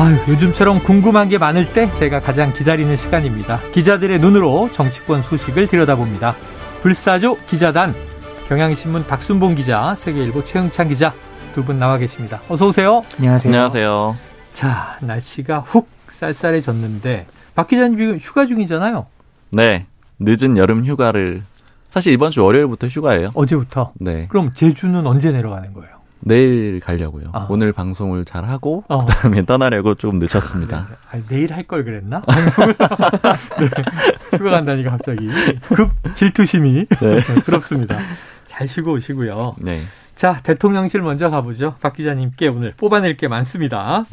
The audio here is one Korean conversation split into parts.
아유, 요즘 처럼 궁금한 게 많을 때 제가 가장 기다리는 시간입니다. 기자들의 눈으로 정치권 소식을 들여다봅니다. 불사조 기자단 경향신문 박순봉 기자, 세계일보 최흥찬 기자 두 분 나와 계십니다. 어서 오세요. 안녕하세요. 안녕하세요. 자, 날씨가 훅 쌀쌀해졌는데 박 기자님 지금 휴가 중이잖아요. 네. 늦은 여름 휴가를 사실 이번 주 월요일부터 휴가예요. 어제부터. 네. 그럼 제주는 언제 내려가는 거예요? 내일 가려고요. 아. 오늘 방송을 잘 하고 어. 그다음에 떠나려고 조금 늦췄습니다. 네. 아니, 내일 할 걸 그랬나? 네. 휴가 간다니까 갑자기 급 질투심이 네. 부럽습니다. 잘 쉬고 오시고요. 네. 자, 대통령실 먼저 가보죠. 박 기자님께 오늘 뽑아낼 게 많습니다.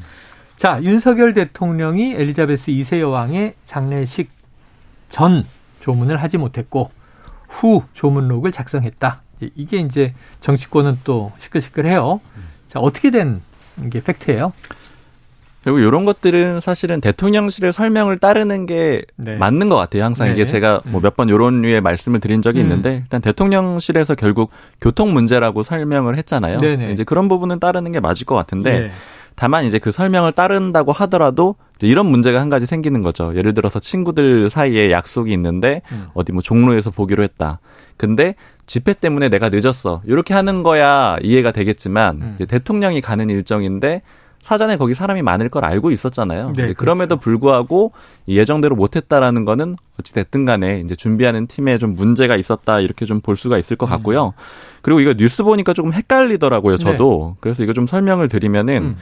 자, 윤석열 대통령이 엘리자베스 2세 여왕의 장례식 전 조문을 하지 못했고 후 조문록을 작성했다. 이게 이제 정치권은 또 시끌시끌해요. 자, 어떻게 된 게 팩트예요? 그리고 이런 것들은 사실은 대통령실의 설명을 따르는 게 네. 맞는 것 같아요. 항상 네. 이게 제가 뭐 몇 번 이런 류의 말씀을 드린 적이 음. 있는데 일단 대통령실에서 결국 교통 문제라고 설명을 했잖아요. 네네. 이제 그런 부분은 따르는 게 맞을 것 같은데 예. 다만 이제 그 설명을 따른다고 하더라도 이런 문제가 한 가지 생기는 거죠. 예를 들어서 친구들 사이에 약속이 있는데 음. 어디 뭐 종로에서 보기로 했다. 근데 집회 때문에 내가 늦었어. 이렇게 하는 거야 이해가 되겠지만 음. 대통령이 가는 일정인데 사전에 거기 사람이 많을 걸 알고 있었잖아요. 네, 그럼에도 그렇죠. 불구하고 이 예정대로 못했다라는 거는 어찌 됐든 간에 이제 준비하는 팀에 좀 문제가 있었다 이렇게 좀 볼 수가 있을 것 같고요. 그리고 이거 뉴스 보니까 조금 헷갈리더라고요. 저도 그래서 이거 좀 설명을 드리면은 네. 음.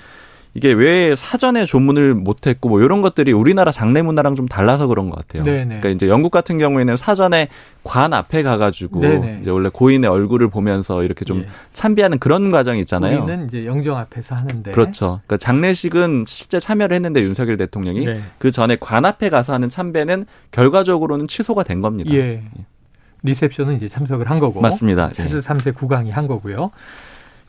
이게 왜 사전에 조문을 못했고 뭐 이런 것들이 우리나라 장례 문화랑 좀 달라서 그런 것 같아요. 네네. 그러니까 이제 영국 같은 경우에는 사전에 관 앞에 가가지고 네네. 이제 원래 고인의 얼굴을 보면서 이렇게 좀 예. 참배하는 그런 과정이 있잖아요. 우리는 이제 영정 앞에서 하는데 그렇죠. 그러니까 장례식은 실제 참여를 했는데 윤석열 대통령이 네. 그 전에 관 앞에 가서 하는 참배는 결과적으로는 취소가 된 겁니다. 예. 리셉션은 이제 참석을 한 거고. 맞습니다. 찰스 예. 3세 국왕이 한 거고요.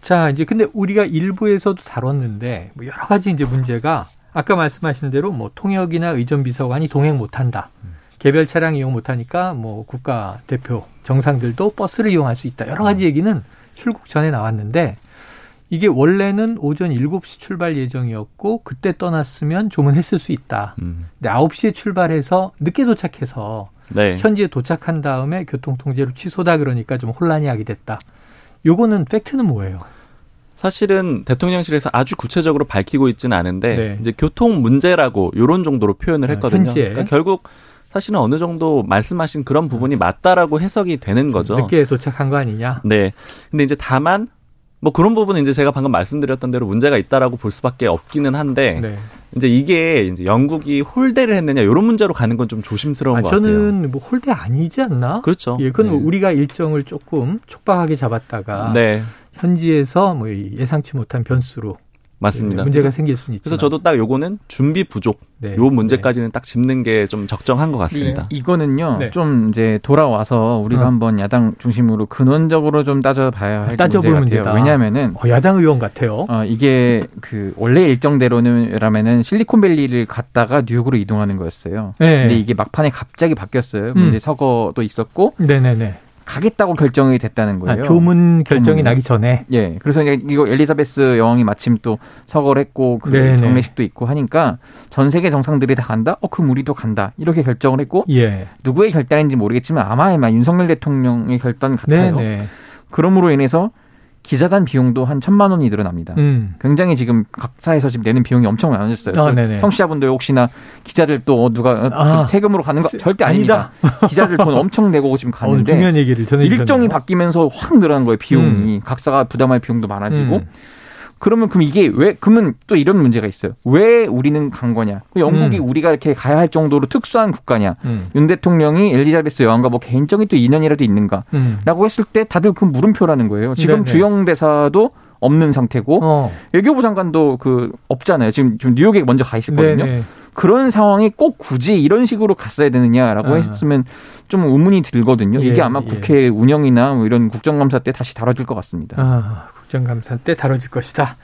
자, 이제 근데 우리가 일부에서도 다뤘는데 뭐 여러 가지 이제 문제가 아까 말씀하신 대로 뭐 통역이나 의전 비서관이 동행 못 한다. 개별 차량 이용 못 하니까 뭐 국가 대표 정상들도 버스를 이용할 수 있다. 여러 가지 얘기는 출국 전에 나왔는데 이게 원래는 오전 7시 출발 예정이었고 그때 떠났으면 조문했을 수 있다. 음. 근데 9시에 출발해서 늦게 도착해서 네. 현지에 도착한 다음에 교통통제로 취소다 그러니까 좀 혼란이 하게 됐다. 요거는 팩트는 뭐예요? 사실은 대통령실에서 아주 구체적으로 밝히고 있지는 않은데 네. 이제 교통 문제라고 요런 정도로 표현을 아, 했거든요. 그러니까 결국 사실은 어느 정도 말씀하신 그런 부분이 맞다라고 해석이 되는 거죠. 늦게 도착한 거 아니냐? 네. 근데 이제 다만 뭐 그런 부분은 이제 제가 방금 말씀드렸던 대로 문제가 있다라고 볼 수밖에 없기는 한데 네. 이제 이게 이제 영국이 홀대를 했느냐 이런 문제로 가는 건 좀 조심스러운 아, 것 같아요. 저는 뭐 홀대 아니지 않나? 그렇죠. 예, 그건 뭐 네. 우리가 일정을 조금 촉박하게 잡았다가 네, 현지에서 뭐 예상치 못한 변수로 맞습니다. 문제가 그래서, 생길 수는 있지만 그래서 저도 딱 요거는 준비 부족 네. 요 문제까지는 딱 짚는 게 좀 적정한 것 같습니다. 이, 이거는요 네. 좀 이제 돌아와서 우리가 음. 한번 야당 중심으로 근원적으로 좀 따져봐야 할 따져볼 문제 문제다. 같아요. 왜냐하면은 어, 야당 의원 같아요. 어, 이게 그 원래 일정대로라면은 실리콘밸리를 갔다가 뉴욕으로 이동하는 거였어요. 네. 근데 이게 막판에 갑자기 바뀌었어요. 음. 문제 서거도 있었고 네네네. 가겠다고 결정이 됐다는 거예요. 아, 조문 결정이 조문. 나기 전에. 예. 그래서 이거 엘리자베스 여왕이 마침 또 서거를 했고 그 네네. 장례식도 있고 하니까 전 세계 정상들이 다 간다. 어 그럼 우리도 간다. 이렇게 결정을 했고 예. 누구의 결단인지 모르겠지만 아마 아마 윤석열 대통령의 결단 같아요. 네네. 그러므로 인해서 기자단 비용도 한 천만 원이 늘어납니다. 음. 굉장히 지금 각사에서 지금 내는 비용이 엄청 많아졌어요. 아. 청취자분들 혹시나 기자들 또 누가 아. 그 세금으로 가는 거 절대 아니다. 아닙니다. 기자들 돈 엄청 내고 지금 오늘 가는데 중요한 얘기를 전해주셨네요. 일정이 바뀌면서 확 늘어난 거예요. 비용이 각사가 부담할 비용도 많아지고 음. 그러면 그럼 이게 왜 그러면 또 이런 문제가 있어요. 왜 우리는 간 거냐? 영국이 음. 우리가 이렇게 가야 할 정도로 특수한 국가냐? 음. 윤 대통령이 엘리자베스 여왕과 뭐 개인적인 또 인연이라도 있는가? 음. 라고 했을 때 다들 그 물음표라는 거예요. 지금 네네. 주영 대사도 없는 상태고 어. 외교부 장관도 그 없잖아요. 지금 지금 뉴욕에 먼저 가 있었거든요. 네네. 그런 상황이 꼭 굳이 이런 식으로 갔어야 되느냐라고 아. 했으면 좀 의문이 들거든요. 예, 이게 아마 예. 국회 운영이나 뭐 이런 국정감사 때 다시 다뤄질 것 같습니다. 아, 국정감사 때 다뤄질 것이다.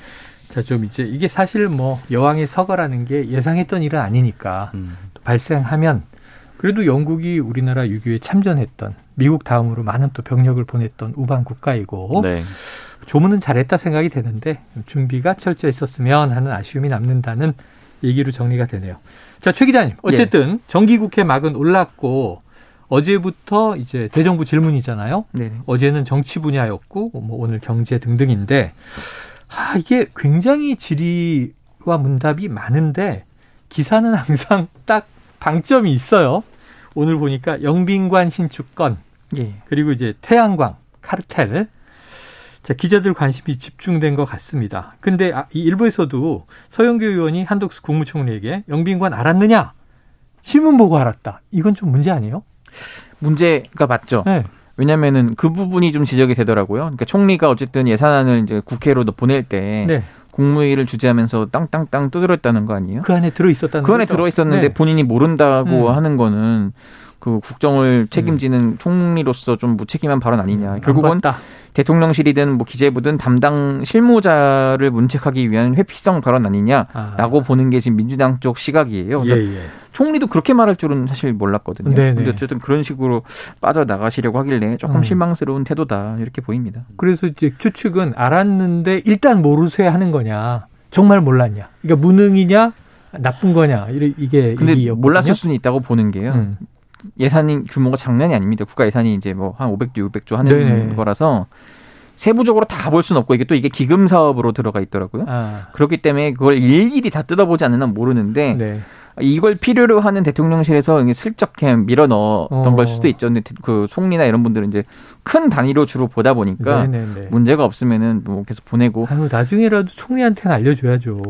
자, 좀 이제 이게 사실 뭐 여왕의 서거라는 게 예상했던 일은 아니니까 음. 또 발생하면 그래도 영국이 우리나라 6.25에 참전했던 미국 다음으로 많은 또 병력을 보냈던 우방 국가이고 네. 조문은 잘했다 생각이 되는데 준비가 철저했었으면 하는 아쉬움이 남는다는 얘기로 정리가 되네요. 자, 최 기자님. 어쨌든 정기국회 막은 올랐고 어제부터 이제 대정부 질문이잖아요. 네. 어제는 정치 분야였고 뭐 오늘 경제 등등인데 아, 이게 굉장히 질의와 문답이 많은데 기사는 항상 딱 방점이 있어요. 오늘 보니까 영빈관 신축건 예. 그리고 이제 태양광 카르텔 자, 기자들 관심이 집중된 것 같습니다. 근데 아, 이 일부에서도 서영교 의원이 한덕수 국무총리에게 영빈관 알았느냐? 신문 보고 알았다. 이건 좀 문제 아니에요? 문제가 맞죠. 네. 왜냐면은 그 부분이 좀 지적이 되더라고요. 그러니까 총리가 어쨌든 예산안을 이제 국회로 보낼 때 네. 국무회의를 주재하면서 땅땅땅 두드렸다는 거 아니에요? 그 안에 들어 있었다는 그 안에? 들어 있었는데 네. 본인이 모른다고 음. 하는 거는 그 국정을 책임지는 총리로서 좀 무책임한 발언 아니냐. 안 결국은. 대통령실이든 뭐 기재부든 담당 실무자를 문책하기 위한 회피성 발언 아니냐라고 아. 보는 게 지금 민주당 쪽 시각이에요. 예, 그러니까 예. 총리도 그렇게 말할 줄은 사실 몰랐거든요. 네네. 근데 어쨌든 그런 식으로 빠져나가시려고 하길래 조금 음. 실망스러운 태도다 이렇게 보입니다. 그래서 이제 추측은 알았는데 일단 모르쇠 하는 거냐? 정말 몰랐냐? 그러니까 무능이냐? 나쁜 거냐? 이게 근데. 몰랐을 수는 있다고 보는 게요. 음. 예산이 규모가 장난이 아닙니다. 국가 예산이 이제 뭐 한 500조, 600조 하는 네네. 거라서 세부적으로 다 볼 수는 없고 이게 또 이게 기금 사업으로 들어가 있더라고요. 아, 그렇기 때문에 그걸 일일이 다 뜯어보지 않는 한 모르는데 네. 이걸 필요로 하는 대통령실에서 슬쩍 그냥 밀어 넣었던 어. 걸 수도 있죠. 근데 그 총리나 이런 분들은 이제 큰 단위로 주로 보다 보니까 네네네. 문제가 없으면은 뭐 계속 보내고 아유, 나중에라도 총리한테는 알려줘야죠.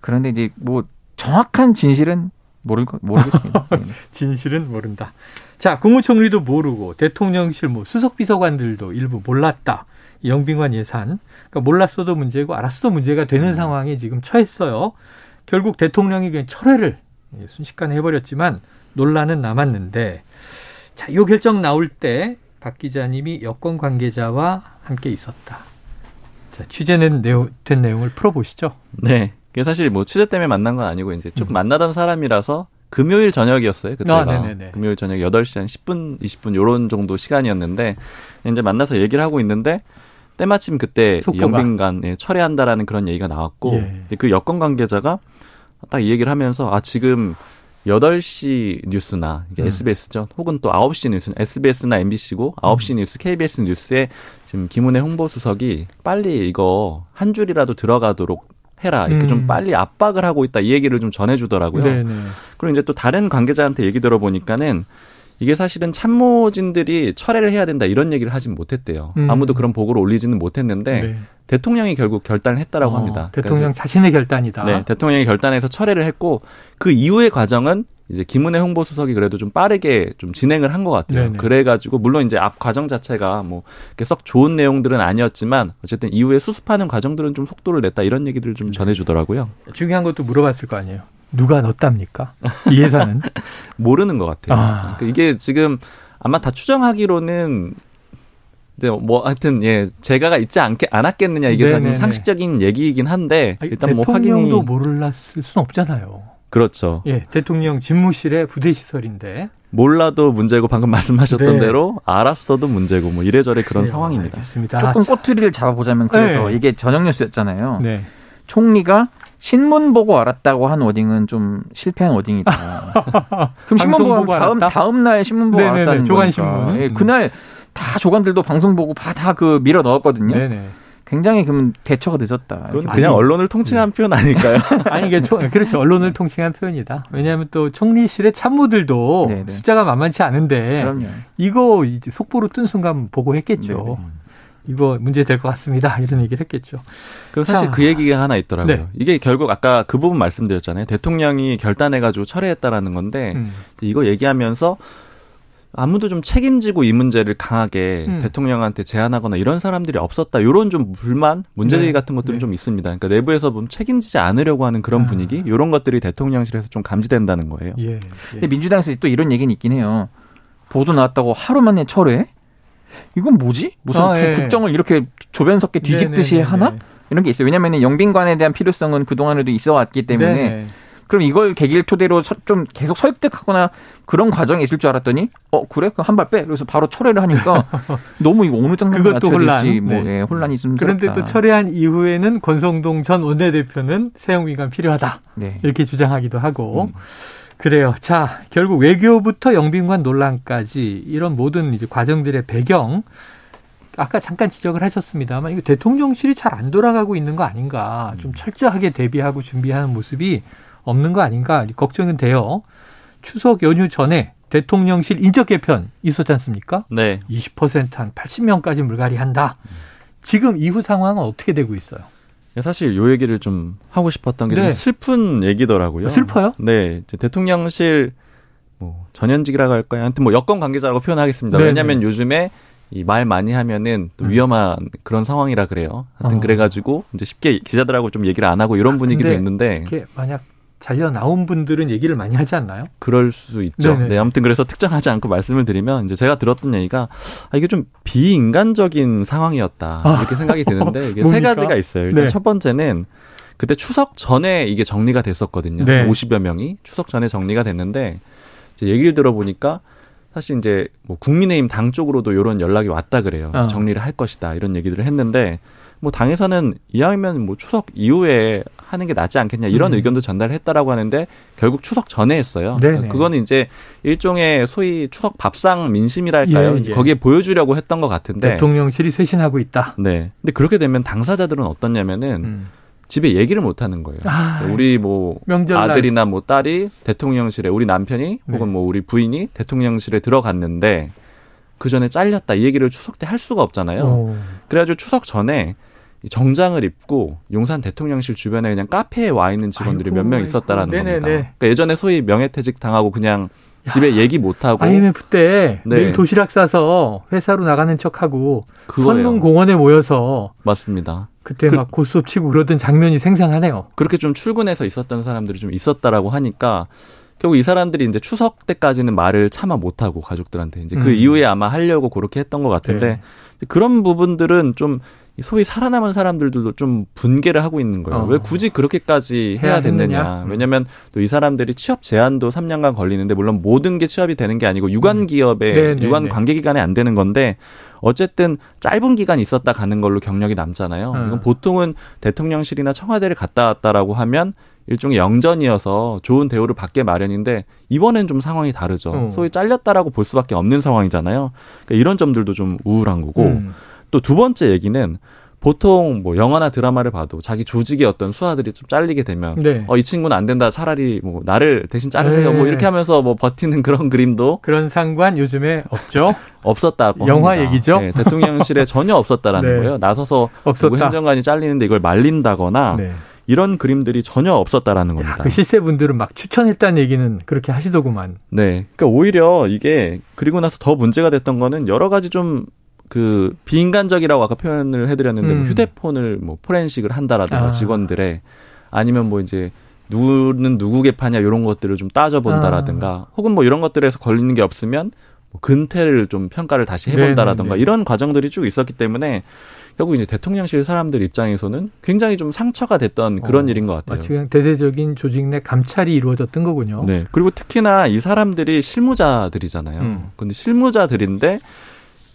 그런데 이제 뭐 정확한 진실은 모를 거- 모르겠습니다. 네. 진실은 모른다. 자, 국무총리도 모르고 대통령실 뭐 수석 비서관들도 일부 몰랐다. 이 영빈관 예산. 그러니까 몰랐어도 문제고 알았어도 문제가 되는 상황에 지금 처했어요. 결국 대통령이 그냥 철회를 예, 순식간에 해버렸지만 논란은 남았는데 자, 이 결정 나올 때 박 기자님이 여권 관계자와 함께 있었다. 자, 취재된 내용, 된 내용을 풀어보시죠. 네. 그게 사실 뭐 취재 때문에 만난 건 아니고 이제 조금 만나던 사람이라서 금요일 저녁이었어요. 그때가. 아. 금요일 저녁 8시 한 10분, 20분 요런 정도 시간이었는데 이제 만나서 얘기를 하고 있는데 때마침 그때. 영빈관 예, 철회한다라는 그런 얘기가 나왔고 예. 그 여권 관계자가 딱 이 얘기를 하면서 아 지금 8시 뉴스나 이게 음. SBS죠. 혹은 또 9시 뉴스, SBS나 MBC고 9시 음. 뉴스, KBS 뉴스에 지금 김은혜 홍보수석이 빨리 이거 한 줄이라도 들어가도록 해라. 이렇게 음. 좀 빨리 압박을 하고 있다. 이 얘기를 좀 전해주더라고요. 네네. 그리고 이제 또 다른 관계자한테 얘기 들어보니까는 이게 사실은 참모진들이 철회를 해야 된다 이런 얘기를 하진 못했대요. 음. 아무도 그런 보고를 올리지는 못했는데 네. 대통령이 결국 결단을 했다라고 어, 합니다. 대통령 자신의 결단이다. 네, 대통령이 결단해서 철회를 했고 그 이후의 과정은 이제 김은혜 홍보수석이 그래도 좀 빠르게 좀 진행을 한 것 같아요. 네네. 그래가지고 물론 이제 앞 과정 자체가 뭐 썩 좋은 내용들은 아니었지만 어쨌든 이후에 수습하는 과정들은 좀 속도를 냈다 이런 얘기들을 좀 전해주더라고요. 중요한 것도 물어봤을 거 아니에요. 누가 넣었답니까? 이 예산은? 모르는 것 같아요. 아. 그러니까 이게 지금 아마 다 추정하기로는 이제 뭐 하여튼 예 재가가 있지 않게 않았겠느냐 이게 다 좀. 상식적인 얘기이긴 한데 일단 뭐 대통령도 확인이 몰랐을 수는 없잖아요. 그렇죠. 예, 대통령 집무실의 부대 시설인데. 몰라도 문제고 방금 말씀하셨던 네. 대로 알았어도 문제고 뭐 이래저래 그런 네, 상황입니다. 알겠습니다. 조금 자, 꼬투리를 잡아보자면 그래서 네. 이게 저녁 뉴스였잖아요. 네. 총리가 신문 보고 알았다고 한 워딩은 좀 실패한 워딩이다. 그럼 신문 보고 다음 알았다? 다음 날 신문 보고 네네네, 알았다는 조간 신문. 거니까. 예, 음. 그날 다 조간들도 방송 보고 다그 밀어 넣었거든요. 네네. 굉장히 그럼 대처가 늦었다. 그건 그냥 아니, 언론을 통칭한 표현 아닐까요? 아니, 이게 총, 그렇죠. 언론을 통칭한 표현이다. 왜냐하면 또 총리실의 참모들도 네네. 숫자가 만만치 않은데 그럼요. 이거 이제 속보로 뜬 순간 보고했겠죠. 네네. 이거 문제 될 것 같습니다. 이런 얘기를 했겠죠. 그럼 사실 자. 그 얘기가 하나 있더라고요. 네. 이게 결국 아까 그 부분 말씀드렸잖아요. 대통령이 결단해가지고 철회했다라는 건데 음. 이거 얘기하면서 아무도 좀 책임지고 이 문제를 강하게 음. 대통령한테 제안하거나 이런 사람들이 없었다. 이런 좀 불만, 문제제기 네. 같은 것들은 네. 좀 있습니다. 그러니까 내부에서 좀 책임지지 않으려고 하는 그런 아. 분위기, 이런 것들이 대통령실에서 좀 감지된다는 거예요. 예. 예. 근데 민주당에서 또 이런 얘기는 있긴 해요. 보도 나왔다고 하루 만에 철회? 이건 뭐지? 무슨 아, 국- 예. 국정을 이렇게 조변석게 뒤집듯이 네네네네. 하나? 이런 게 있어요. 왜냐하면 영빈관에 대한 필요성은 그동안에도 있어 왔기 때문에 네네. 그럼 이걸 계기를 토대로 서- 좀 계속 설득하거나 그런 과정이 있을 줄 알았더니 어 그래? 그럼 한 발 빼. 그래서 바로 철회를 하니까 너무 이거 어느 정도 그것도 맞춰야 될지 혼란. 뭐 네. 예, 혼란이 좀 그런데 또 철회한 이후에는 권성동 전 원내대표는 세영위가 필요하다. 네. 이렇게 주장하기도 하고. 음. 그래요. 자, 결국 외교부터 영빈관 논란까지 이런 모든 이제 과정들의 배경 아까 잠깐 지적을 하셨습니다만 이거 대통령실이 잘 안 돌아가고 있는 거 아닌가? 좀 철저하게 대비하고 준비하는 모습이 없는 거 아닌가? 걱정은 돼요. 추석 연휴 전에 대통령실 인적 개편 있었지 않습니까? 네. 20%한 80명까지 물갈이한다. 지금 이후 상황은 어떻게 되고 있어요? 사실 요 얘기를 좀 하고 싶었던 게좀 네. 슬픈 얘기더라고요. 슬퍼요? 네, 대통령실 뭐 전현직이라고 할까요? 하여튼 뭐 여권 관계자라고 표현하겠습니다. 네네. 왜냐하면 요즘에 이 말 많이 하면은 또 음. 위험한 그런 상황이라 그래요. 하여튼 어. 그래가지고 이제 쉽게 기자들하고 좀 얘기를 안 하고 이런 분위기도 근데 있는데 만약 잘려 나온 분들은 얘기를 많이 하지 않나요? 그럴 수 있죠. 네네. 네, 아무튼 그래서 특정하지 않고 말씀을 드리면 이제 제가 들었던 얘기가 아, 이게 좀 비인간적인 상황이었다 아. 이렇게 생각이 드는데 이게 세? 가지가 있어요. 일단 네. 첫 번째는 그때 추석 전에 이게 정리가 됐었거든요. 네. 50여 명이 추석 전에 정리가 됐는데 이제 얘기를 들어보니까 사실 이제 뭐 국민의힘 당 쪽으로도 이런 연락이 왔다 그래요. 어. 정리를 할 것이다 이런 얘기들을 했는데 뭐 당에서는 이왕이면 뭐 추석 이후에 하는 게 낫지 않겠냐 이런 음. 의견도 전달했다라고 하는데 결국 추석 전에 했어요. 네네. 그거는 이제 일종의 소위 추석 밥상 민심이랄까요. 예, 예. 거기에 보여주려고 했던 것 같은데. 대통령실이 쇄신하고 있다. 네. 근데 그렇게 되면 당사자들은 어떻냐면은 음. 집에 얘기를 못 하는 거예요. 아, 우리 뭐 명절날 아들이나 뭐 딸이 대통령실에 우리 남편이 네. 혹은 뭐 우리 부인이 대통령실에 들어갔는데 그 전에 잘렸다 이 얘기를 추석 때 할 수가 없잖아요. 오. 그래가지고 추석 전에 이 정장을 입고 용산 대통령실 주변에 그냥 카페에 와 있는 직원들이 몇 명. 있었다라는 네네네. 겁니다. 그러니까 예전에 소위 명예퇴직 당하고 그냥 집에 얘기 못 하고 IMF 때 네. 매일 도시락 싸서 회사로 나가는 척하고 그거예요. 선릉공원에 모여서 맞습니다. 그때 그- 막 고스톱 치고 그러던 장면이 생생하네요. 그렇게 좀 출근해서 있었던 사람들이 좀 있었다라고 하니까 결국 이 사람들이 이제 추석 때까지는 말을 차마 못하고 가족들한테 이제 그 음. 이후에 아마 하려고 그렇게 했던 것 같은데 네. 그런 부분들은 좀 소위 살아남은 사람들도 좀 분개를 하고 있는 거예요. 어. 왜 굳이 그렇게까지 해야 해야 됐느냐. 음. 왜냐면 또 이 사람들이 취업 제한도 3년간 걸리는데 물론 모든 게 취업이 되는 게 아니고 유관 음. 기업에 네, 네, 유관 네. 관계 기간에 안 되는 건데 어쨌든 짧은 기간 있었다 가는 걸로 경력이 남잖아요. 음. 이건 보통은 대통령실이나 청와대를 갔다 왔다라고 하면 일종의 영전이어서 좋은 대우를 받게 마련인데 이번엔 좀 상황이 다르죠. 어. 소위 잘렸다라고 볼 수밖에 없는 상황이잖아요. 그러니까 이런 점들도 좀 우울한 거고 음. 또두 번째 얘기는 보통 뭐 영화나 드라마를 봐도 자기 조직의 어떤 수하들이 좀 잘리게 되면 네. 어이 친구는 안 된다 차라리 뭐 나를 대신 자르세요 네. 뭐 이렇게 하면서 뭐 버티는 그런 그림도 그런 상관 요즘에 없죠. 없었다고 영화 합니다. 얘기죠? 네, 대통령실에 전혀 없었다라는 네. 거예요. 나서서 누구 없었다. 행정관이 잘리는데 이걸 말린다거나 네. 이런 그림들이 전혀 없었다라는 야, 겁니다. 그 실세분들은 막 추천했다는 얘기는 그렇게 하시더구만. 네. 그러니까 오히려 이게 그리고 나서 더 문제가 됐던 거는 여러 가지 좀그 비인간적이라고 아까 표현을 해드렸는데 뭐 음. 휴대폰을 뭐 포렌식을 한다라든가 아. 직원들의 아니면 뭐 이제 누구는 누구 개파냐 이런 것들을 좀 따져본다라든가 아. 혹은 뭐 이런 것들에서 걸리는 게 없으면 뭐 근태를 좀 평가를 다시 해본다라든가 네네네. 이런 과정들이 쭉 있었기 때문에 결국 이제 대통령실 사람들 입장에서는 굉장히 좀 상처가 됐던 그런 어, 일인 것 같아요. 마치 그냥 대대적인 조직 내 감찰이 이루어졌던 거군요. 네. 그리고 특히나 이 사람들이 실무자들이잖아요. 음. 근데 실무자들인데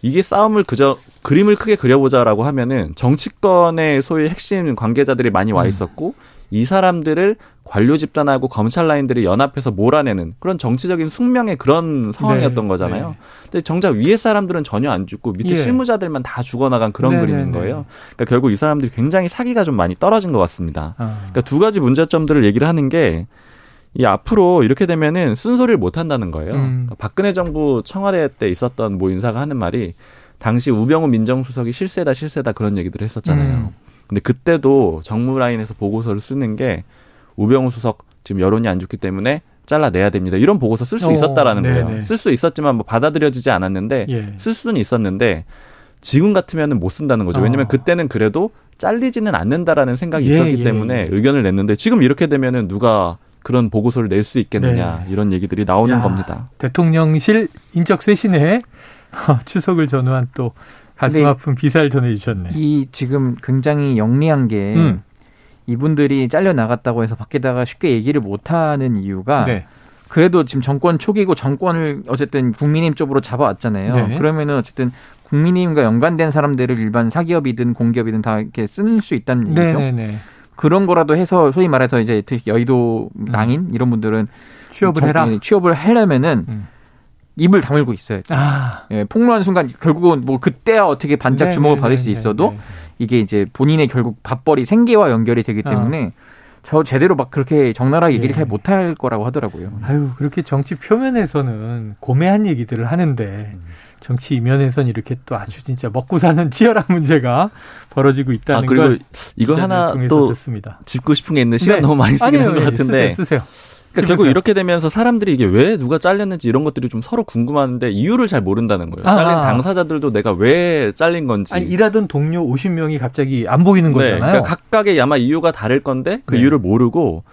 이게 싸움을 그저 그림을 크게 그려보자라고 하면은 정치권의 소위 핵심 관계자들이 많이 와 음. 있었고 이 사람들을 관료 집단하고 검찰 라인들이 연합해서 몰아내는 그런 정치적인 숙명의 그런 상황이었던 네, 거잖아요. 네. 근데 정작 위에 사람들은 전혀 안 죽고 밑에 예. 실무자들만 다 죽어나간 그런 네, 그림인 네, 네. 거예요. 그러니까 결국 이 사람들이 굉장히 사기가 좀 많이 떨어진 것 같습니다. 아. 그러니까 두 가지 문제점들을 얘기를 하는 게 이 앞으로 이렇게 되면은 쓴소리를 못 한다는 거예요. 음. 그러니까 박근혜 정부 청와대 때 있었던 모 인사가 하는 말이 당시 우병우 민정수석이 실세다 실세다 그런 얘기들을 했었잖아요. 음. 근데 그때도 정무 라인에서 보고서를 쓰는 게 우병우 수석 지금 여론이 안 좋기 때문에 잘라내야 됩니다. 이런 보고서 쓸수 오, 있었다라는 네네. 거예요. 쓸 수 있었지만 뭐 받아들여지지 않았는데 예. 쓸 수는 있었는데 지금 같으면은 못 쓴다는 거죠. 왜냐면 어. 그때는 그래도 잘리지는 않는다라는 생각이 예, 있었기 예, 때문에 예. 의견을 냈는데 지금 이렇게 되면은 누가 그런 보고서를 낼 수 있겠느냐 네. 이런 얘기들이 나오는 야, 겁니다. 대통령실 인적 쇄신에 추석을 전후한 또 가슴 아픈 비사를 전해 주셨네. 이 지금 굉장히 영리한 게 음. 이분들이 잘려 나갔다고 해서 밖에다가 쉽게 얘기를 못 하는 이유가 네. 그래도 지금 정권 초기고 정권을 어쨌든 국민의힘 쪽으로 잡아왔잖아요. 네. 그러면은 어쨌든 국민의힘과 연관된 사람들을 일반 사기업이든 공기업이든 다 이렇게 쓸 수 있다는 얘기죠. 네네네. 그런 거라도 해서 소위 말해서 이제 특히 여의도 낭인 이런 분들은 취업을 정- 해라. 예, 취업을 하려면은 음. 입을 다물고 있어요. 아. 예, 폭로한 순간 결국은 뭐 그때야 어떻게 반짝 주목을 받을 수 네네네네. 있어도 이게 이제 본인의 결국 밥벌이 생계와 연결이 되기 때문에 저 제대로 막 그렇게 적나라하게 얘기를 아. 예. 잘 못할 거라고 하더라고요. 아유, 그렇게 정치 표면에서는 고매한 얘기들을 하는데 정치 이면에선 이렇게 또 아주 진짜 먹고 사는 치열한 문제가 벌어지고 있다는 아 그리고 걸 이거 하나 또 듣습니다. 짚고 싶은 게 있는데 시간 네. 너무 많이 한것 예, 같은데 쓰세요. 쓰세요. 그러니까 결국 짚으세요. 이렇게 되면서 사람들이 이게 왜 누가 잘렸는지 이런 것들이 좀 서로 궁금한데 이유를 잘 모른다는 거예요. 아. 잘린 당사자들도 내가 왜 잘린 건지. 아니 일하던 동료 50명이 갑자기 안 보이는 네, 거잖아요. 그러니까 각각의 아마 이유가 다를 건데 그 네. 이유를 모르고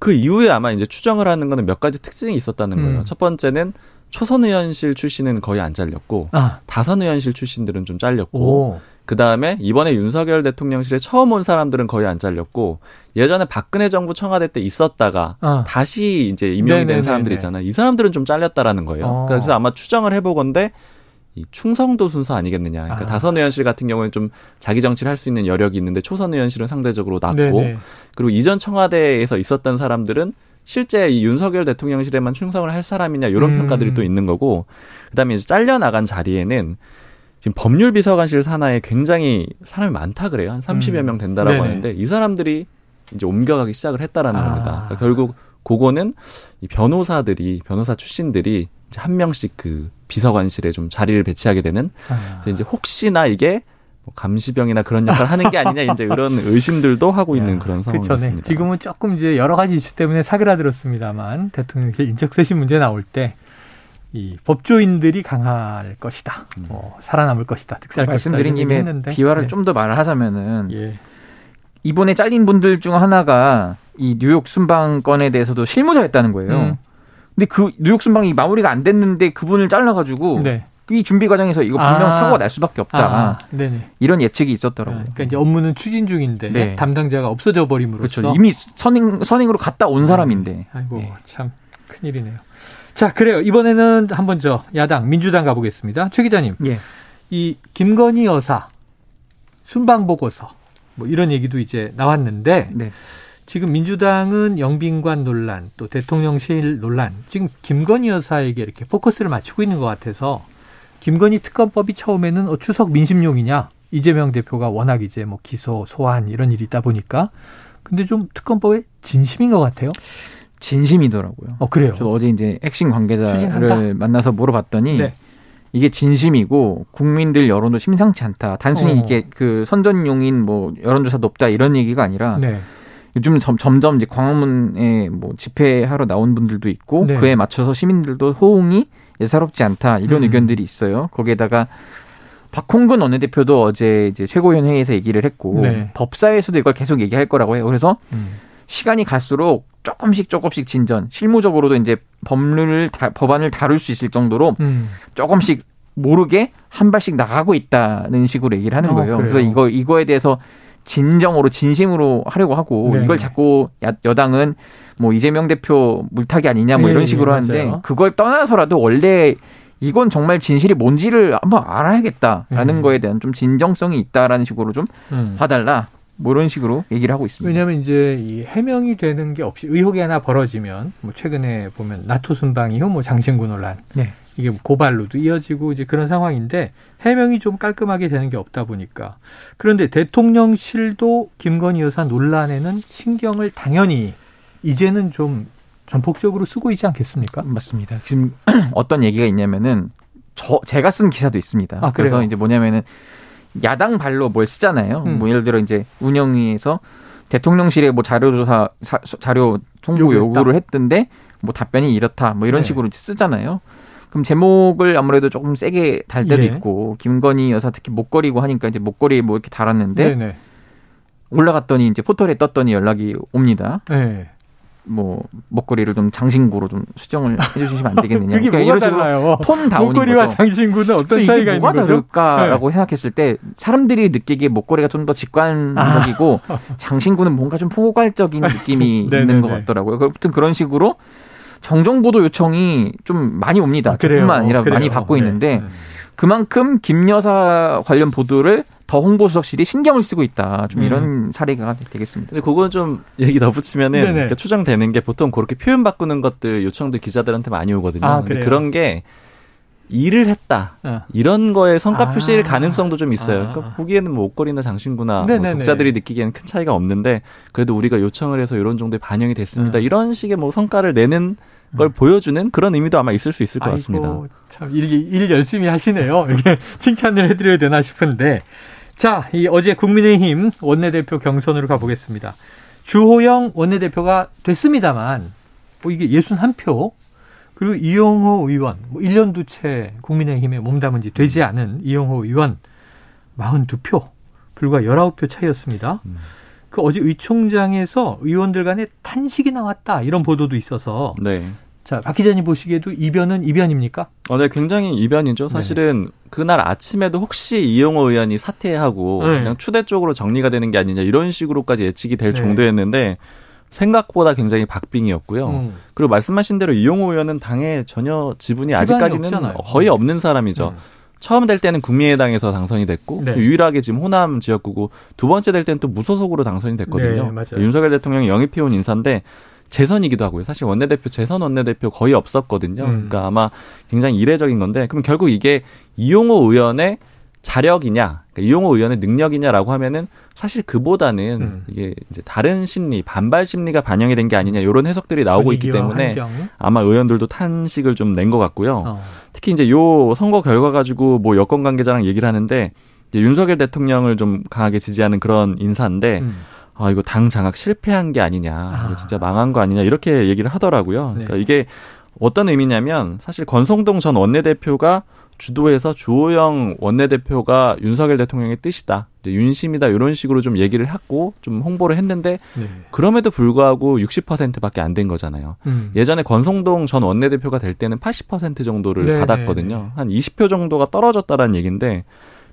그 이후에 아마 이제 추정을 하는 거는 몇 가지 특징이 있었다는 거예요. 음. 첫 번째는 초선 의원실 출신은 거의 안 잘렸고 아, 다선 의원실 출신들은 좀 잘렸고 오. 그 다음에 이번에 윤석열 대통령실에 처음 온 사람들은 거의 안 잘렸고 예전에 박근혜 정부 청와대 때 있었다가 아. 다시 이제 임명이 네네네네. 된 사람들 있잖아요. 이 사람들은 좀 잘렸다라는 거예요. 어. 그래서 아마 추정을 해보건데 이 충성도 순서 아니겠느냐. 그러니까 아. 다선 의원실 같은 경우에는 좀 자기 정치를 할 수 있는 여력이 있는데 초선 의원실은 상대적으로 낮고 네네. 그리고 이전 청와대에서 있었던 사람들은 실제 이 윤석열 대통령실에만 충성을 할 사람이냐 이런 음. 평가들이 또 있는 거고 그다음에 이제 잘려 나간 자리에는 지금 법률 비서관실 산하에 굉장히 사람이 많다 그래요 한 30여 음. 명 된다라고 네네. 하는데 이 사람들이 이제 옮겨가기 시작을 했다라는 아. 겁니다. 그러니까 결국 그거는 이 변호사들이 변호사 출신들이 이제 한 명씩 그 비서관실에 좀 자리를 배치하게 되는 아. 이제 혹시나 이게 뭐 감시병이나 그런 역할을 하는 게 아니냐 이제 이런 의심들도 하고 있는 야, 그런 그 전에 상황이었습니다. 지금은 조금 이제 여러 가지 이슈 때문에 사그라들었습니다만 대통령실 인적 쇄신 문제 나올 때 이 법조인들이 강할 것이다, 음. 뭐 살아남을 것이다, 득살 말씀드린 것이다, 김에. 비화를 네. 좀더 말을 하자면은 예. 이번에 잘린 분들 중 하나가 이 뉴욕 순방 건에 대해서도 실무자였다는 거예요. 음. 근데 그 뉴욕 순방이 마무리가 안 됐는데 그분을 잘라가지고 네. 이 준비 과정에서 이거 분명 아. 사고가 날 수밖에 없다. 아. 이런 예측이 있었더라고요. 그러니까 이제 업무는 추진 중인데 네. 담당자가 없어져 버림으로써 그렇죠. 이미 선행 선행으로 갔다 온 사람인데. 아이고 네. 참 큰일이네요. 자 그래요. 이번에는 한 번 저 야당 민주당 가보겠습니다. 최 기자님, 예. 이 김건희 여사 순방 보고서 뭐 이런 얘기도 이제 나왔는데 네. 지금 민주당은 영빈관 논란 또 대통령실 논란 지금 김건희 여사에게 이렇게 포커스를 맞추고 있는 것 같아서 김건희 특검법이 처음에는 어, 추석 민심용이냐 이재명 대표가 워낙 이제 뭐 기소 소환 이런 일이 있다 보니까 근데 좀 특검법에 진심인 것 같아요. 진심이더라고요. 어 그래요. 저도 어제 이제 핵심 관계자를 추진한다? 만나서 물어봤더니 네. 이게 진심이고 국민들 여론도 심상치 않다. 단순히 어. 이게 그 선전용인 뭐 여론조사 높다 이런 얘기가 아니라 네. 요즘 점, 점점 이제 광화문에 뭐 집회하러 나온 분들도 있고 네. 그에 맞춰서 시민들도 호응이 예사롭지 않다 이런 음. 의견들이 있어요. 거기에다가 박홍근 원내대표도 어제 이제 최고위원 회의에서 얘기를 했고 네. 법사에서도 이걸 계속 얘기할 거라고 해요. 그래서 음. 시간이 갈수록 조금씩 조금씩 진전, 실무적으로도 이제 법률을 다, 법안을 다룰 수 있을 정도로 음. 조금씩 모르게 한 발씩 나가고 있다는 식으로 얘기를 하는 어, 거예요. 그래요? 그래서 이거 이거에 대해서 진정으로 진심으로 하려고 하고 네. 이걸 자꾸 야, 여당은 뭐 이재명 대표 물타기 아니냐 뭐 예, 이런 식으로 예, 하는데. 그걸 떠나서라도 원래 이건 정말 진실이 뭔지를 한번 알아야겠다라는 음. 거에 대한 좀 진정성이 있다라는 식으로 좀 음. 봐달라 뭐 이런 식으로 얘기를 하고 있습니다. 왜냐하면 이제 이 해명이 되는 게 없이 의혹이 하나 벌어지면 뭐 최근에 보면 나토 순방 이후 뭐 장신구 논란 네. 이게 고발로도 이어지고 이제 그런 상황인데 해명이 좀 깔끔하게 되는 게 없다 보니까 그런데 대통령실도 김건희 여사 논란에는 신경을 당연히 이제는 좀 전폭적으로 쓰고 있지 않겠습니까? 맞습니다. 지금 어떤 얘기가 있냐면은 저 제가 쓴 기사도 있습니다. 아? 그래서 이제 뭐냐면은 야당 발로 뭘 쓰잖아요. 음. 뭐 예를 들어 이제 운영위에서 대통령실에 뭐 자료조사 자, 자료 통보. 요구를 했던데 뭐 답변이 이렇다 뭐 이런 네. 식으로 쓰잖아요. 그럼 제목을 아무래도 조금 세게 달 때도 예. 있고 김건희 여사 특히 목걸이고 하니까 이제 목걸이에 뭐 이렇게 달았는데 네네. 올라갔더니 이제 포털에 떴더니 연락이 옵니다. 네. 뭐 목걸이를 좀 장신구로 좀 수정을 해주시면 안 되겠느냐. 그게 그러니까 뭐가 달라요? 톤 다운인 목걸이와 거죠. 장신구는 어떤 차이가 있는 거죠? 다를까라고 생각했을 때 사람들이 느끼기에 목걸이가 좀 더 직관적이고 장신구는 뭔가 좀 포괄적인 느낌이 네네네. 있는 것 같더라고요. 아무튼 그런 식으로 정정보도 요청이 좀 많이 옵니다. 아, 그래요? 뿐만 아니라 그래요. 많이 받고 네. 있는데 네. 그만큼 김 여사 관련 보도를 더 홍보수석실이 신경을 쓰고 있다. 좀 음. 이런 사례가 되겠습니다. 근데 그건 좀 얘기 덧붙이면은. 그러니까 추정되는 게 보통 그렇게 표현 바꾸는 것들 요청들 기자들한테 많이 오거든요. 아, 근데? 그런 게 일을 했다. 어. 이런 거에 성과 아. 표시일 가능성도 좀 있어요. 아. 그러니까 보기에는 뭐 옷걸이나 장신구나 뭐. 독자들이 느끼기에는 큰 차이가 없는데 그래도 우리가 요청을 해서 이런 정도의 반영이 됐습니다. 음. 이런 식의 뭐 성과를 내는 걸 음. 보여주는 그런 의미도 아마 있을 수 있을 것 아이고, 같습니다. 참, 일, 일 열심히 하시네요. 이렇게 칭찬을 해드려야 되나 싶은데. 자, 이 어제 국민의힘 원내대표 경선으로 가보겠습니다. 주호영 원내대표가 됐습니다만, 뭐 이게 61표, 그리고 이용호 의원, 뭐 1년 두채 국민의힘에 몸담은 지 되지 않은 이용호 의원 42표, 불과 19표 차이였습니다. 음. 그 어제 의총장에서 의원들 간에 탄식이 나왔다, 이런 보도도 있어서, 네. 자, 박 기자님 보시기에도 이변은 이변입니까? 어, 네, 굉장히 이변이죠. 사실은 그날 아침에도 혹시 이용호 의원이 사퇴하고 네. 그냥 추대 쪽으로 정리가 되는 게 아니냐 이런 식으로까지 예측이 될 네. 정도였는데 생각보다 굉장히 박빙이었고요. 음. 그리고 말씀하신 대로 이용호 의원은 당에 전혀 지분이 아직까지는 없잖아요. 거의 없는 사람이죠. 음. 처음 될 때는 국민의당에서 당선이 됐고 네. 유일하게 지금 호남 지역구고 두 번째 될 때는 또 무소속으로 당선이 됐거든요. 네, 맞아요. 윤석열 대통령이 영입해온 인사인데 재선이기도 하고요. 사실 원내대표 재선 원내대표 거의 없었거든요. 음. 그러니까 아마 굉장히 이례적인 건데 그럼 결국 이게 이용호 의원의 자력이냐, 그러니까 이용호 의원의 능력이냐라고 하면은 사실 그보다는 음. 이게 이제 다른 심리, 반발 심리가 반영이 된 게 아니냐 이런 해석들이 나오고 있기 때문에 환경. 아마 의원들도 탄식을 좀 낸 것 같고요. 어. 특히 이제 요 선거 결과 가지고 뭐 여권 관계자랑 얘기를 하는데 이제 윤석열 대통령을 좀 강하게 지지하는 그런 인사인데 음. 아 이거 당 장악 실패한 게 아니냐, 아. 이거 진짜 망한 거 아니냐 이렇게 얘기를 하더라고요. 그러니까 네. 이게 어떤 의미냐면 사실 권성동 전 원내대표가 주도해서 주호영 원내대표가 윤석열 대통령의 뜻이다, 윤심이다 이런 식으로 좀 얘기를 했고 좀 홍보를 했는데 네. 그럼에도 불구하고 60%밖에 안 된 거잖아요. 음. 예전에 권성동 전 원내대표가 될 때는 80% 정도를 네, 받았거든요. 한 20표 정도가 떨어졌다라는 얘기인데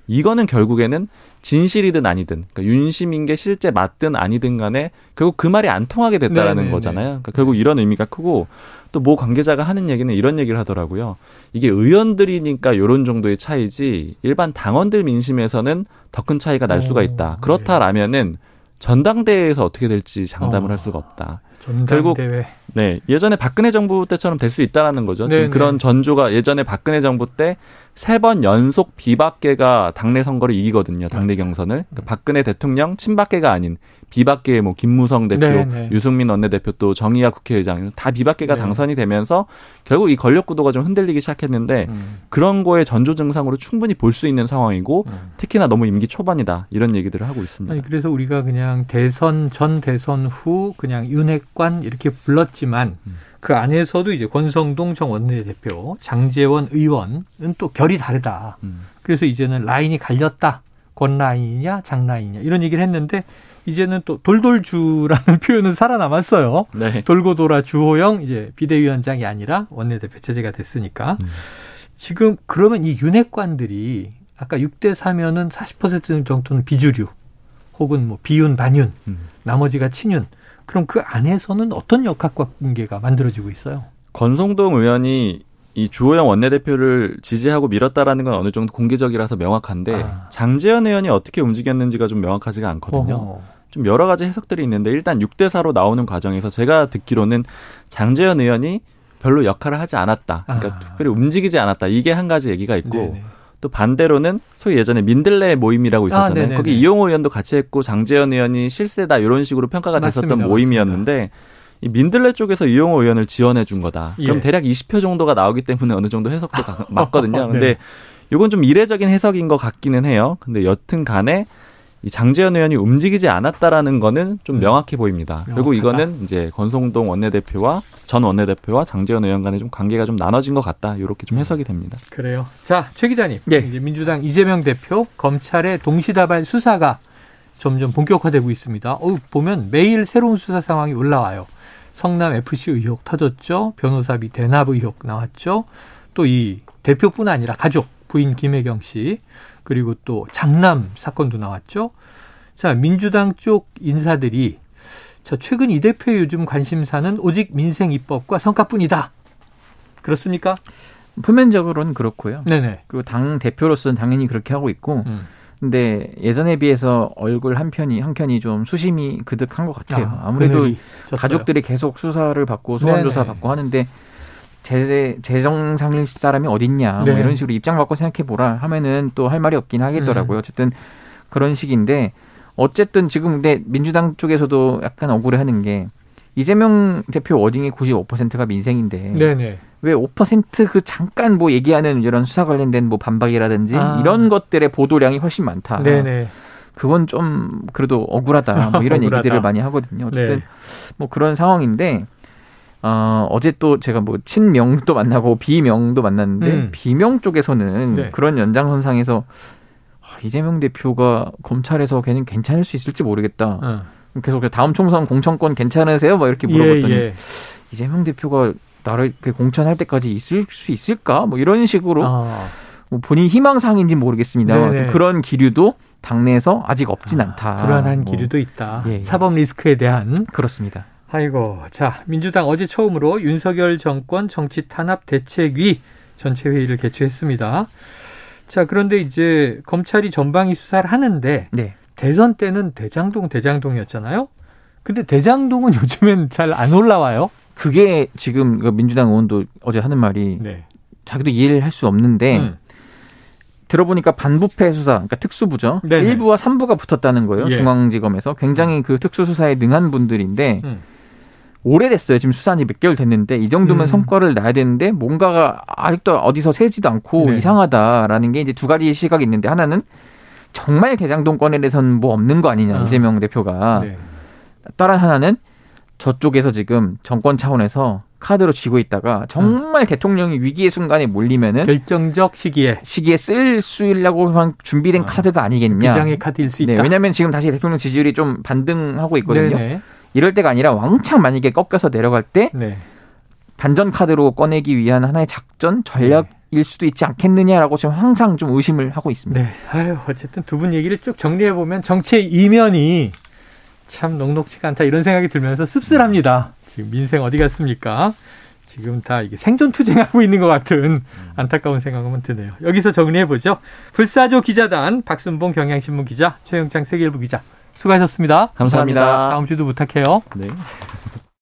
이거는 결국에는 진실이든 아니든 그러니까 윤심인 게 실제 맞든 아니든 간에 결국 그 말이 안 통하게 됐다라는 네, 네, 거잖아요. 네. 그러니까 결국 이런 의미가 크고 또 모 관계자가 하는 얘기는 이런 얘기를 하더라고요. 이게 의원들이니까 이런 정도의 차이지 일반 당원들 민심에서는 더 큰 차이가 날 수가 오, 있다. 그렇다라면은 전당대회에서 어떻게 될지 장담을 어. 할 수가 없다. 결국 결국 네, 예전에 박근혜 정부 때처럼 될 수 있다라는 거죠. 네네. 지금 그런 전조가 예전에 박근혜 정부 때 세 번 연속 비박계가 당내 선거를 이기거든요. 당내 경선을. 그러니까 박근혜 대통령 친박계가 아닌 비박계 뭐 김무성 대표, 네네. 유승민 원내대표 또 정의아 국회의장 다 비박계가 네. 당선이 되면서 결국 이 권력 구도가 좀 흔들리기 시작했는데 음. 그런 거의 전조 증상으로 충분히 볼 수 있는 상황이고 음. 특히나 너무 임기 초반이다 이런 얘기들을 하고 있습니다. 아니 그래서 우리가 그냥 대선 전 대선 후 그냥 윤핵관 이렇게 불렀지만 음. 그 안에서도 이제 권성동 정 원내대표, 장재원 의원은 또 결이 다르다. 음. 그래서 이제는 라인이 갈렸다. 권 라인이냐 장 라인이냐 이런 얘기를 했는데 이제는 또 돌돌주라는 표현은 살아남았어요. 네. 돌고 돌아 주호영 이제 비대위원장이 아니라 원내대표 체제가 됐으니까 음. 지금 그러면 이 윤핵관들이 아까 6대 4면은 40% 정도는 비주류 혹은 뭐 비윤 반윤 음. 나머지가 친윤 그럼 그 안에서는 어떤 역학관계가 만들어지고 있어요? 권성동 의원이 이 주호영 원내대표를 지지하고 밀었다라는 건 어느 정도 공개적이라서 명확한데 아. 장재현 의원이 어떻게 움직였는지가 좀 명확하지가 않거든요. 어허. 좀 여러 가지 해석들이 있는데 일단 6대 4로 나오는 과정에서 제가 듣기로는 장재현 의원이 별로 역할을 하지 않았다. 그러니까 아. 특별히 움직이지 않았다. 이게 한 가지 얘기가 있고 네네. 또 반대로는 소위 예전에 민들레 모임이라고 있었잖아요. 네네네. 거기 이용호 의원도 같이 했고 장재현 의원이 실세다 이런 식으로 평가가 됐었던 맞습니다. 모임이었는데 이 민들레 쪽에서 이용호 의원을 지원해 준 거다. 그럼 예. 대략 20표 정도가 나오기 때문에 어느 정도 해석도 가- 맞거든요. 네. 근데 이건 좀 이례적인 해석인 것 같기는 해요. 근데 여튼 간에 이 장재현 의원이 움직이지 않았다라는 거는 좀 음. 명확해 보입니다. 그리고 명확하다. 이거는 이제 권성동 원내대표와 전 원내대표와 장재현 의원 간의 좀 관계가 좀 나눠진 것 같다. 이렇게 좀 해석이 됩니다. 그래요. 자, 최 기자님. 예. 이제 민주당 이재명 대표 검찰의 동시다발 수사가 점점 본격화되고 있습니다. 어, 보면 매일 새로운 수사 상황이 올라와요. 성남 FC 의혹 터졌죠. 변호사비 대납 의혹 나왔죠. 또 이 대표뿐 아니라 가족 부인 김혜경 씨 그리고 또 장남 사건도 나왔죠. 자, 민주당 쪽 인사들이 자, 최근 이 대표의 요즘 관심사는 오직 민생 입법과 성과뿐이다. 그렇습니까? 표면적으로는 그렇고요. 네네. 그리고 당 대표로서는 당연히 그렇게 하고 있고, 음. 근데 예전에 비해서 얼굴 한 편이 한 켠이 좀 수심이 그득한 것 같아요. 아, 아, 무래도. 가족들이 계속 수사를 받고 소환 조사. 받고 하는데 제 재정상일 사람이 어딨냐 네. 뭐 이런 식으로 입장 바꿔 생각해 보라 하면은 또 할 말이 없긴 하겠더라고요. 음. 어쨌든 그런 식인데 어쨌든 지금 근데 민주당 쪽에서도 약간 억울해하는 게 이재명 대표 워딩의 95%가 민생인데 네네. 왜 5%그 잠깐 뭐 얘기하는 이런 수사 관련된 뭐 반박이라든지 아. 이런 것들의 보도량이 훨씬 많다. 네네. 그건 좀 그래도 억울하다. 뭐 이런 억울하다. 얘기들을 많이 하거든요. 어쨌든 네. 뭐 그런 상황인데 어, 어제 또 제가 뭐 친명도 만나고 비명도 만났는데 음. 비명 쪽에서는 네. 그런 연장선상에서 아, 이재명 대표가 검찰에서 걔는 괜찮을 수 있을지 모르겠다. 어. 계속 다음 총선 공천권 괜찮으세요? 막 이렇게 물어봤더니 예, 예. 이재명 대표가 나를 공천할 때까지 있을 수 있을까? 뭐 이런 식으로 아, 뭐 본인 희망사항인지 모르겠습니다. 그런 기류도 당내에서 아직 없진 아, 않다. 불안한 뭐 기류도 있다. 예, 예. 사법 리스크에 대한. 그렇습니다. 아이고. 자, 민주당 어제 처음으로 윤석열 정권 정치 탄압 대책위 전체 회의를 개최했습니다. 자, 그런데 이제 검찰이 전방위 수사를 하는데 네. 대선 때는 대장동 대장동이었잖아요. 근데 대장동은 요즘엔 잘 안 올라와요. 그게 지금 그 민주당 의원도 어제 하는 말이 네. 자기도 이해를 할 수 없는데 음. 들어보니까 반부패 수사, 그러니까 특수부죠. 네네. 1부와 3부가 붙었다는 거예요. 예. 중앙지검에서 굉장히 그 특수수사에 능한 분들인데 음. 오래됐어요. 지금 수사한 지 몇 개월 됐는데 이 정도면 음. 성과를 내야 되는데 뭔가가 아직도 어디서 새지도 않고 네. 이상하다라는 게 이제 두 가지 시각이 있는데 하나는 정말 개장동 건에 대해서는 뭐 없는 거 아니냐 아. 이재명 대표가 네. 다른 하나는 저쪽에서 지금 정권 차원에서 카드로 쥐고 있다가 정말 대통령이 위기의 순간에 몰리면은 결정적 시기에 시기에 쓸 수 있려고 한 준비된 아. 카드가 아니겠냐. 비장의 카드일 수 네, 있다. 왜냐하면 지금 다시 대통령 지지율이 좀 반등하고 있거든요. 네네. 이럴 때가 아니라 왕창 만약에 꺾여서 내려갈 때 네. 반전 카드로 꺼내기 위한 하나의 작전 전략일 수도 있지 않겠느냐라고 지금 항상 좀 의심을 하고 있습니다. 네. 아유, 어쨌든 두 분 얘기를 쭉 정리해 보면 정치의 이면이 참 녹록치가 않다 이런 생각이 들면서 씁쓸합니다. 지금 민생 어디 갔습니까? 지금 다 이게 생존 투쟁하고 있는 것 같은 안타까운 생각은 드네요. 여기서 정리해 보죠. 불사조 기자단 박순봉 경향신문 기자 최영창 세계일보 기자 수고하셨습니다. 감사합니다. 다음 주도 부탁해요. 네.